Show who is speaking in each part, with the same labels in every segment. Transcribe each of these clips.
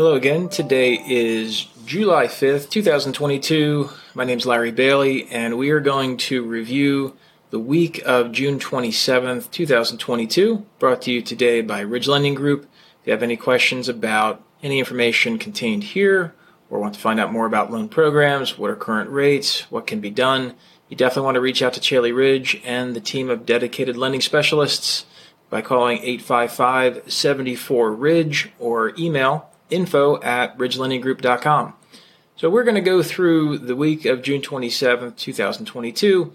Speaker 1: Hello again. Today is July 5th, 2022. My name is Larry Bailey, and we are going to review the week of June 27th, 2022, brought to you today by Ridge Lending Group. If you have any questions about any information contained here or want to find out more about loan programs, what are current rates, what can be done, you definitely want to reach out to Chaley Ridge and the team of dedicated lending specialists by calling 855 74 Ridge or email info at ridgelendinggroup.com. So we're going to go through the week of June 27, 2022.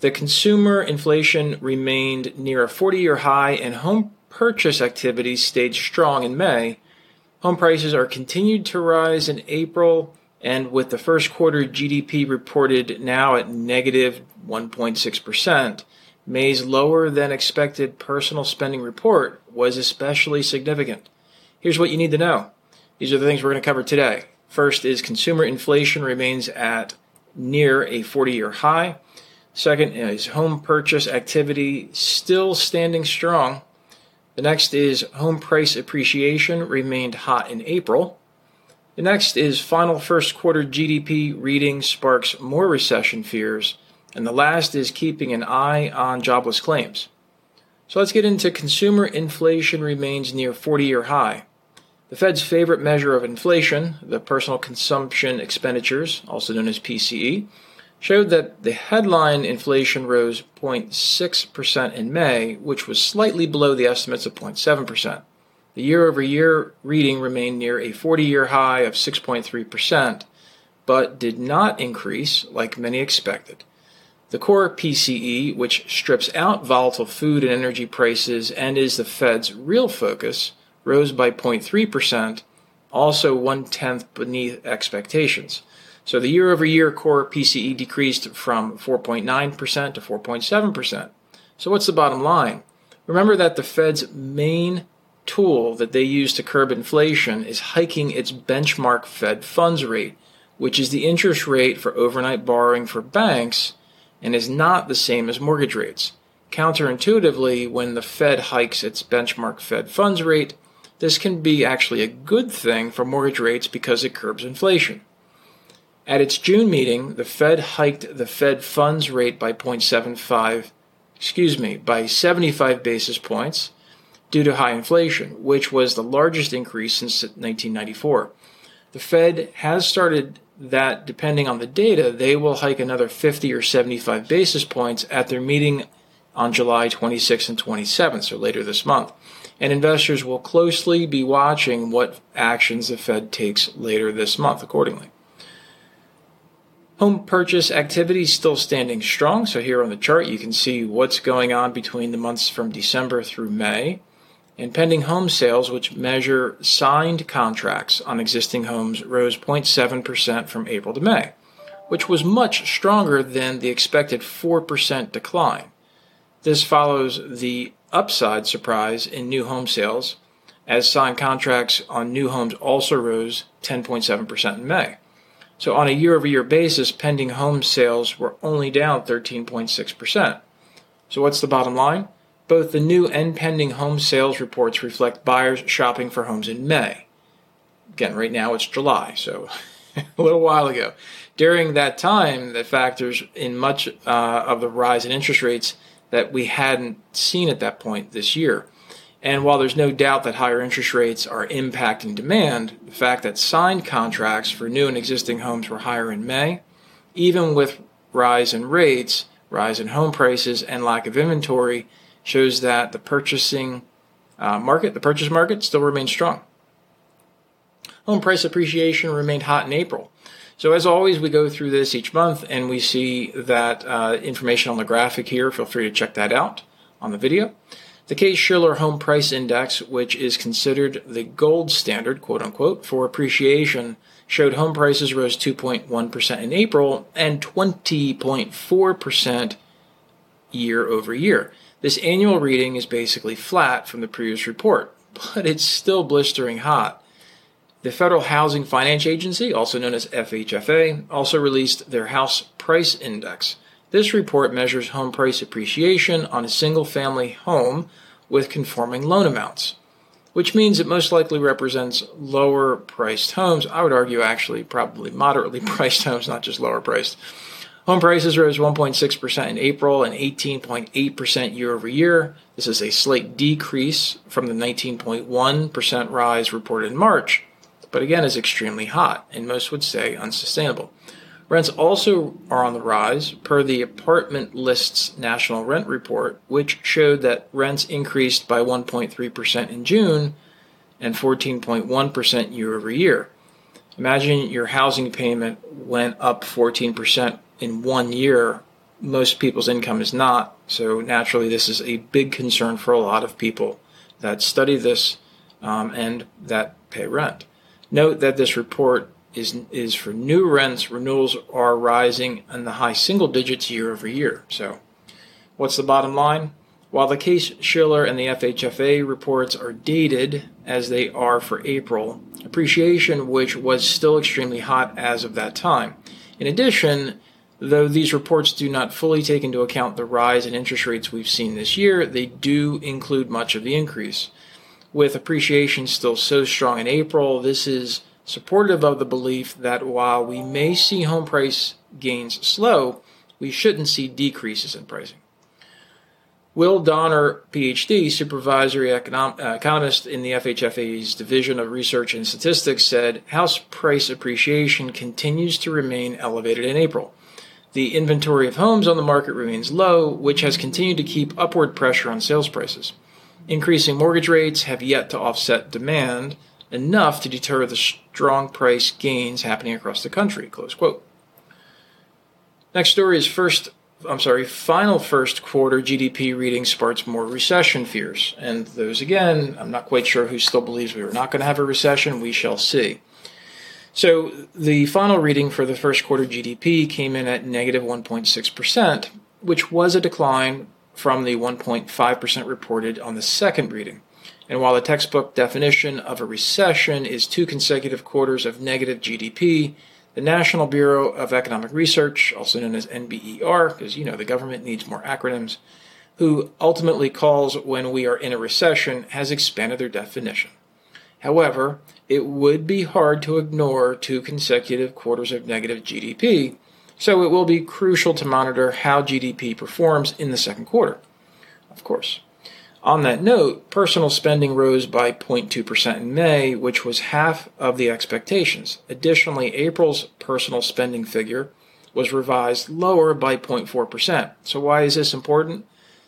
Speaker 1: The consumer inflation remained near a 40 year high, and home purchase activity stayed strong in May. Home prices are continued to rise in April, and with the first quarter GDP reported now at negative 1.6%, May's lower than expected personal spending report was especially significant. Here's what you need to know these are the things we're going to cover today. First is consumer inflation remains at near a 40 year high. Second is home purchase activity still standing strong. The next is home price appreciation remained hot in April. The next is final first quarter GDP reading sparks more recession fears. And the last is keeping an eye on jobless claims. So let's get into consumer inflation remains near 40 year high. The Fed's favorite measure of inflation, the personal consumption expenditures, also known as PCE, showed that the headline inflation rose 0.6% in May, which was slightly below the estimates of 0.7%. The year over year reading remained near a 40 year high of 6.3%, but did not increase like many expected. The core PCE, which strips out volatile food and energy prices and is the Fed's real focus, rose by 0.3%, also one tenth beneath expectations. So the year over year core PCE decreased from 4.9% to 4.7%. So what's the bottom line? Remember that the Fed's main tool that they use to curb inflation is hiking its benchmark Fed funds rate, which is the interest rate for overnight borrowing for banks and is not the same as mortgage rates. Counterintuitively, when the Fed hikes its benchmark Fed funds rate, this can be actually a good thing for mortgage rates because it curbs inflation. At its June meeting, the Fed hiked the Fed funds rate by 0.75, excuse me, by 75 basis points due to high inflation, which was the largest increase since 1994. The Fed has started that depending on the data, they will hike another 50 or 75 basis points at their meeting on July 26 and 27th, so later this month and investors will closely be watching what actions the Fed takes later this month accordingly. Home purchase activity is still standing strong. So here on the chart, you can see what's going on between the months from December through May. And pending home sales, which measure signed contracts on existing homes, rose 0.7% from April to May, which was much stronger than the expected 4% decline. This follows the upside surprise in new home sales, as signed contracts on new homes also rose 10.7% in May. So, on a year over year basis, pending home sales were only down 13.6%. So, what's the bottom line? Both the new and pending home sales reports reflect buyers shopping for homes in May. Again, right now it's July, so a little while ago. During that time, the factors in much uh, of the rise in interest rates that we hadn't seen at that point this year. And while there's no doubt that higher interest rates are impacting demand, the fact that signed contracts for new and existing homes were higher in May, even with rise in rates, rise in home prices, and lack of inventory, shows that the purchasing uh, market, the purchase market, still remains strong. Home price appreciation remained hot in April. So as always, we go through this each month and we see that uh, information on the graphic here. Feel free to check that out on the video. The Case-Shiller Home Price Index, which is considered the gold standard, quote unquote, for appreciation, showed home prices rose 2.1% in April and 20.4% year over year. This annual reading is basically flat from the previous report, but it's still blistering hot. The Federal Housing Finance Agency, also known as FHFA, also released their House Price Index. This report measures home price appreciation on a single family home with conforming loan amounts. which means it most likely represents lower priced homes. I would argue, actually, probably moderately priced homes, not just lower priced. Home prices rose 1.6% in April and 18.8% year over year. This is a slight decrease from the 19.1% rise reported in March, but again is extremely hot and most would say unsustainable. Rents also are on the rise per the Apartment List's national rent report, which showed that rents increased by 1.3% in June and 14.1% year over year. Imagine your housing payment went up 14% in one year. Most people's income is not, so naturally, this is a big concern for a lot of people that study this um, and that pay rent. Note that this report is is for new rents. Renewals are rising in the high single digits year over year. So, what's the bottom line? While the Case-Shiller and the FHFA reports are dated as they are for April, appreciation, which was still extremely hot as of that time. In addition, though these reports do not fully take into account the rise in interest rates we've seen this year, they do include much of the increase. With appreciation still so strong in April, this is supportive of the belief that while we may see home price gains slow, we shouldn't see decreases in pricing. Will Doerner, PhD, supervisory econom- uh, economist in the FHFA's Division of Research and Statistics, said house price appreciation continues to remain elevated in April. The inventory of homes on the market remains low, which has continued to keep upward pressure on sales prices. Increasing mortgage rates have yet to offset demand, enough to deter the strong price gains happening across the country. Close quote. Next story is first I'm sorry, final first quarter GDP reading sparks more recession fears. And those again, I'm not quite sure who still believes we are not going to have a recession. We shall see. So the final reading for the first quarter GDP came in at negative 1.6%, which was a decline from the 1.5% reported on the second reading. And while the textbook definition of a recession is two consecutive quarters of negative GDP, the National Bureau of Economic Research, also known as NBER, because you know the government needs more acronyms, who ultimately calls when we are in a recession, has expanded their definition. However, it would be hard to ignore two consecutive quarters of negative GDP, so it will be crucial to monitor how GDP performs in the second quarter. Of course. On that note, personal spending rose by 0.2% in May, which was half of the expectations. Additionally, April's personal spending figure was revised lower by 0.4%. So, why is this important?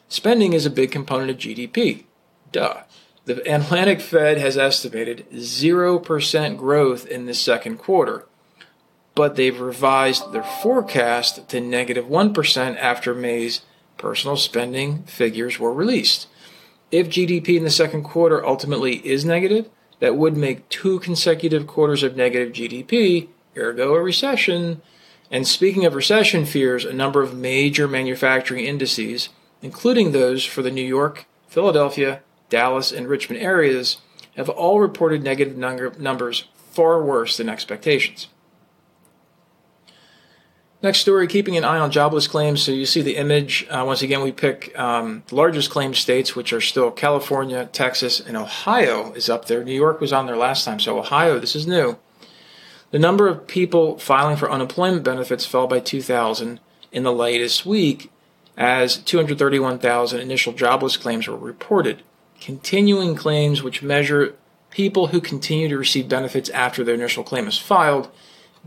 Speaker 1: Spending is a big component of GDP. Duh. The Atlanta Fed has estimated 0% growth in the second quarter, but they've revised their forecast to negative 1 after May's personal spending figures were released. If GDP in the second quarter ultimately is negative, that would make two consecutive quarters of negative GDP, ergo a recession. And speaking of recession fears, a number of major manufacturing indices, including those for the New York, Philadelphia, Dallas, and Richmond areas, have all reported negative numbers far worse than expectations. Next story, keeping an eye on jobless claims. So you see the image. Uh, once again, we pick um, the largest claim states, which are still California, Texas, and Ohio is up there. New York was on there last time. So Ohio, this is new. The number of people filing for unemployment benefits fell by 2,000 in the latest week as 231,000 initial jobless claims were reported. Continuing claims, which measure people who continue to receive benefits after their initial claim is filed,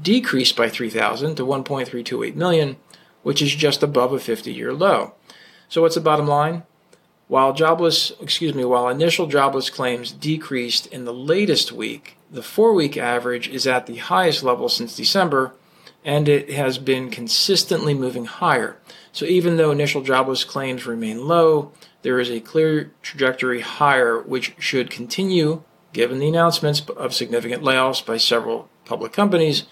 Speaker 1: decreased by 3,000 to 1.328 million, which is just above a 50-year low. So what's the bottom line? While jobless, excuse me, while initial jobless claims decreased in the latest week, the 4-week average is at the highest level since December and it has been consistently moving higher. So even though initial jobless claims remain low, there is a clear trajectory higher which should continue given the announcements of significant layoffs by several public companies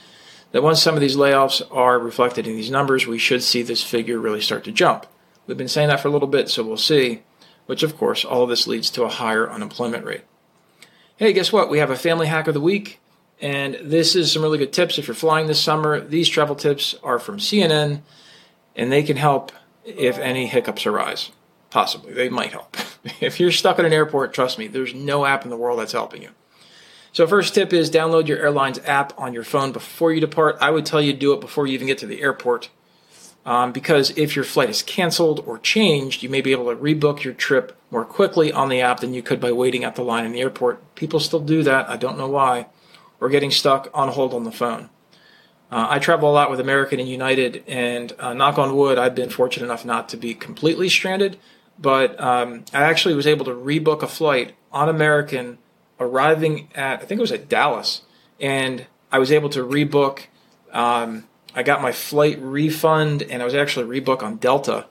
Speaker 1: that once some of these layoffs are reflected in these numbers, we should see this figure really start to jump. We've been saying that for a little bit, so we'll see, which of course, all of this leads to a higher unemployment rate. Hey, guess what? We have a family hack of the week, and this is some really good tips if you're flying this summer. These travel tips are from CNN, and they can help if any hiccups arise. Possibly, they might help. If you're stuck at an airport, trust me, there's no app in the world that's helping you. So, first tip is download your airline's app on your phone before you depart. I would tell you do it before you even get to the airport. Um, because if your flight is canceled or changed, you may be able to rebook your trip more quickly on the app than you could by waiting at the line in the airport. People still do that. I don't know why. Or getting stuck on hold on the phone. Uh, I travel a lot with American and United, and uh, knock on wood, I've been fortunate enough not to be completely stranded. But um, I actually was able to rebook a flight on American, arriving at I think it was at Dallas, and I was able to rebook. Um, I got my flight refund, and I was actually rebook on Delta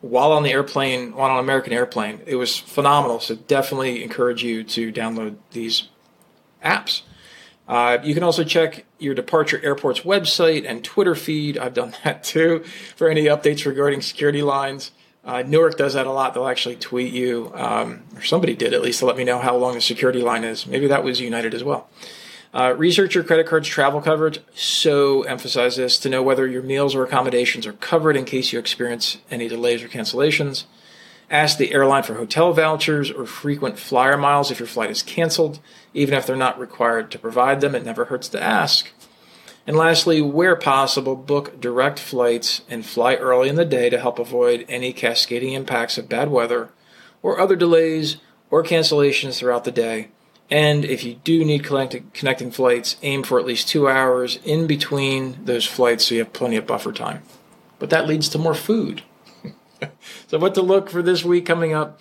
Speaker 1: while on the airplane, while on American airplane. It was phenomenal. So definitely encourage you to download these apps. Uh, you can also check your departure airport's website and Twitter feed. I've done that too for any updates regarding security lines. Uh, Newark does that a lot. They'll actually tweet you, um, or somebody did at least, to let me know how long the security line is. Maybe that was United as well. Uh, research your credit card's travel coverage. So emphasize this to know whether your meals or accommodations are covered in case you experience any delays or cancellations. Ask the airline for hotel vouchers or frequent flyer miles if your flight is canceled, even if they're not required to provide them. It never hurts to ask. And lastly, where possible, book direct flights and fly early in the day to help avoid any cascading impacts of bad weather or other delays or cancellations throughout the day. And if you do need connecting flights, aim for at least two hours in between those flights so you have plenty of buffer time. But that leads to more food. so, what to look for this week coming up?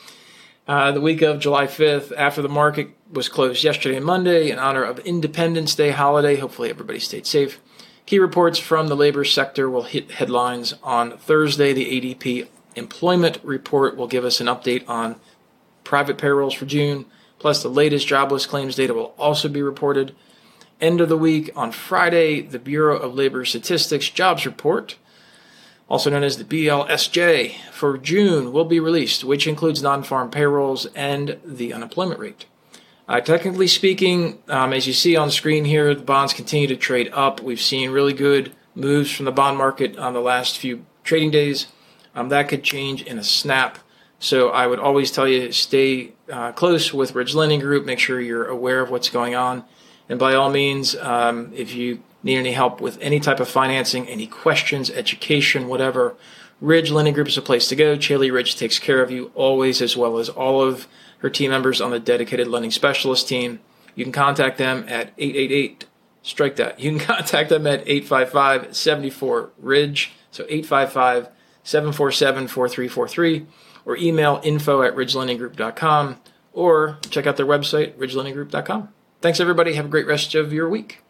Speaker 1: Uh, the week of July 5th, after the market was closed yesterday and Monday in honor of Independence Day holiday. Hopefully, everybody stayed safe. Key reports from the labor sector will hit headlines on Thursday. The ADP employment report will give us an update on private payrolls for June, plus, the latest jobless claims data will also be reported. End of the week on Friday, the Bureau of Labor Statistics jobs report also known as the BLSJ, for June will be released, which includes non farm payrolls and the unemployment rate. Uh, technically speaking, um, as you see on screen here, the bonds continue to trade up. We've seen really good moves from the bond market on the last few trading days. Um, that could change in a snap. So I would always tell you stay uh, close with Ridge Lending Group. Make sure you're aware of what's going on. And by all means, um, if you need any help with any type of financing, any questions, education, whatever, Ridge Lending Group is a place to go. Chaley Ridge takes care of you always, as well as all of her team members on the dedicated lending specialist team. You can contact them at 888 strike that. You can contact them at 855 74 Ridge, so 855 747 4343, or email info at ridgelendinggroup.com, or check out their website, ridgelendinggroup.com. Thanks, everybody. Have a great rest of your week.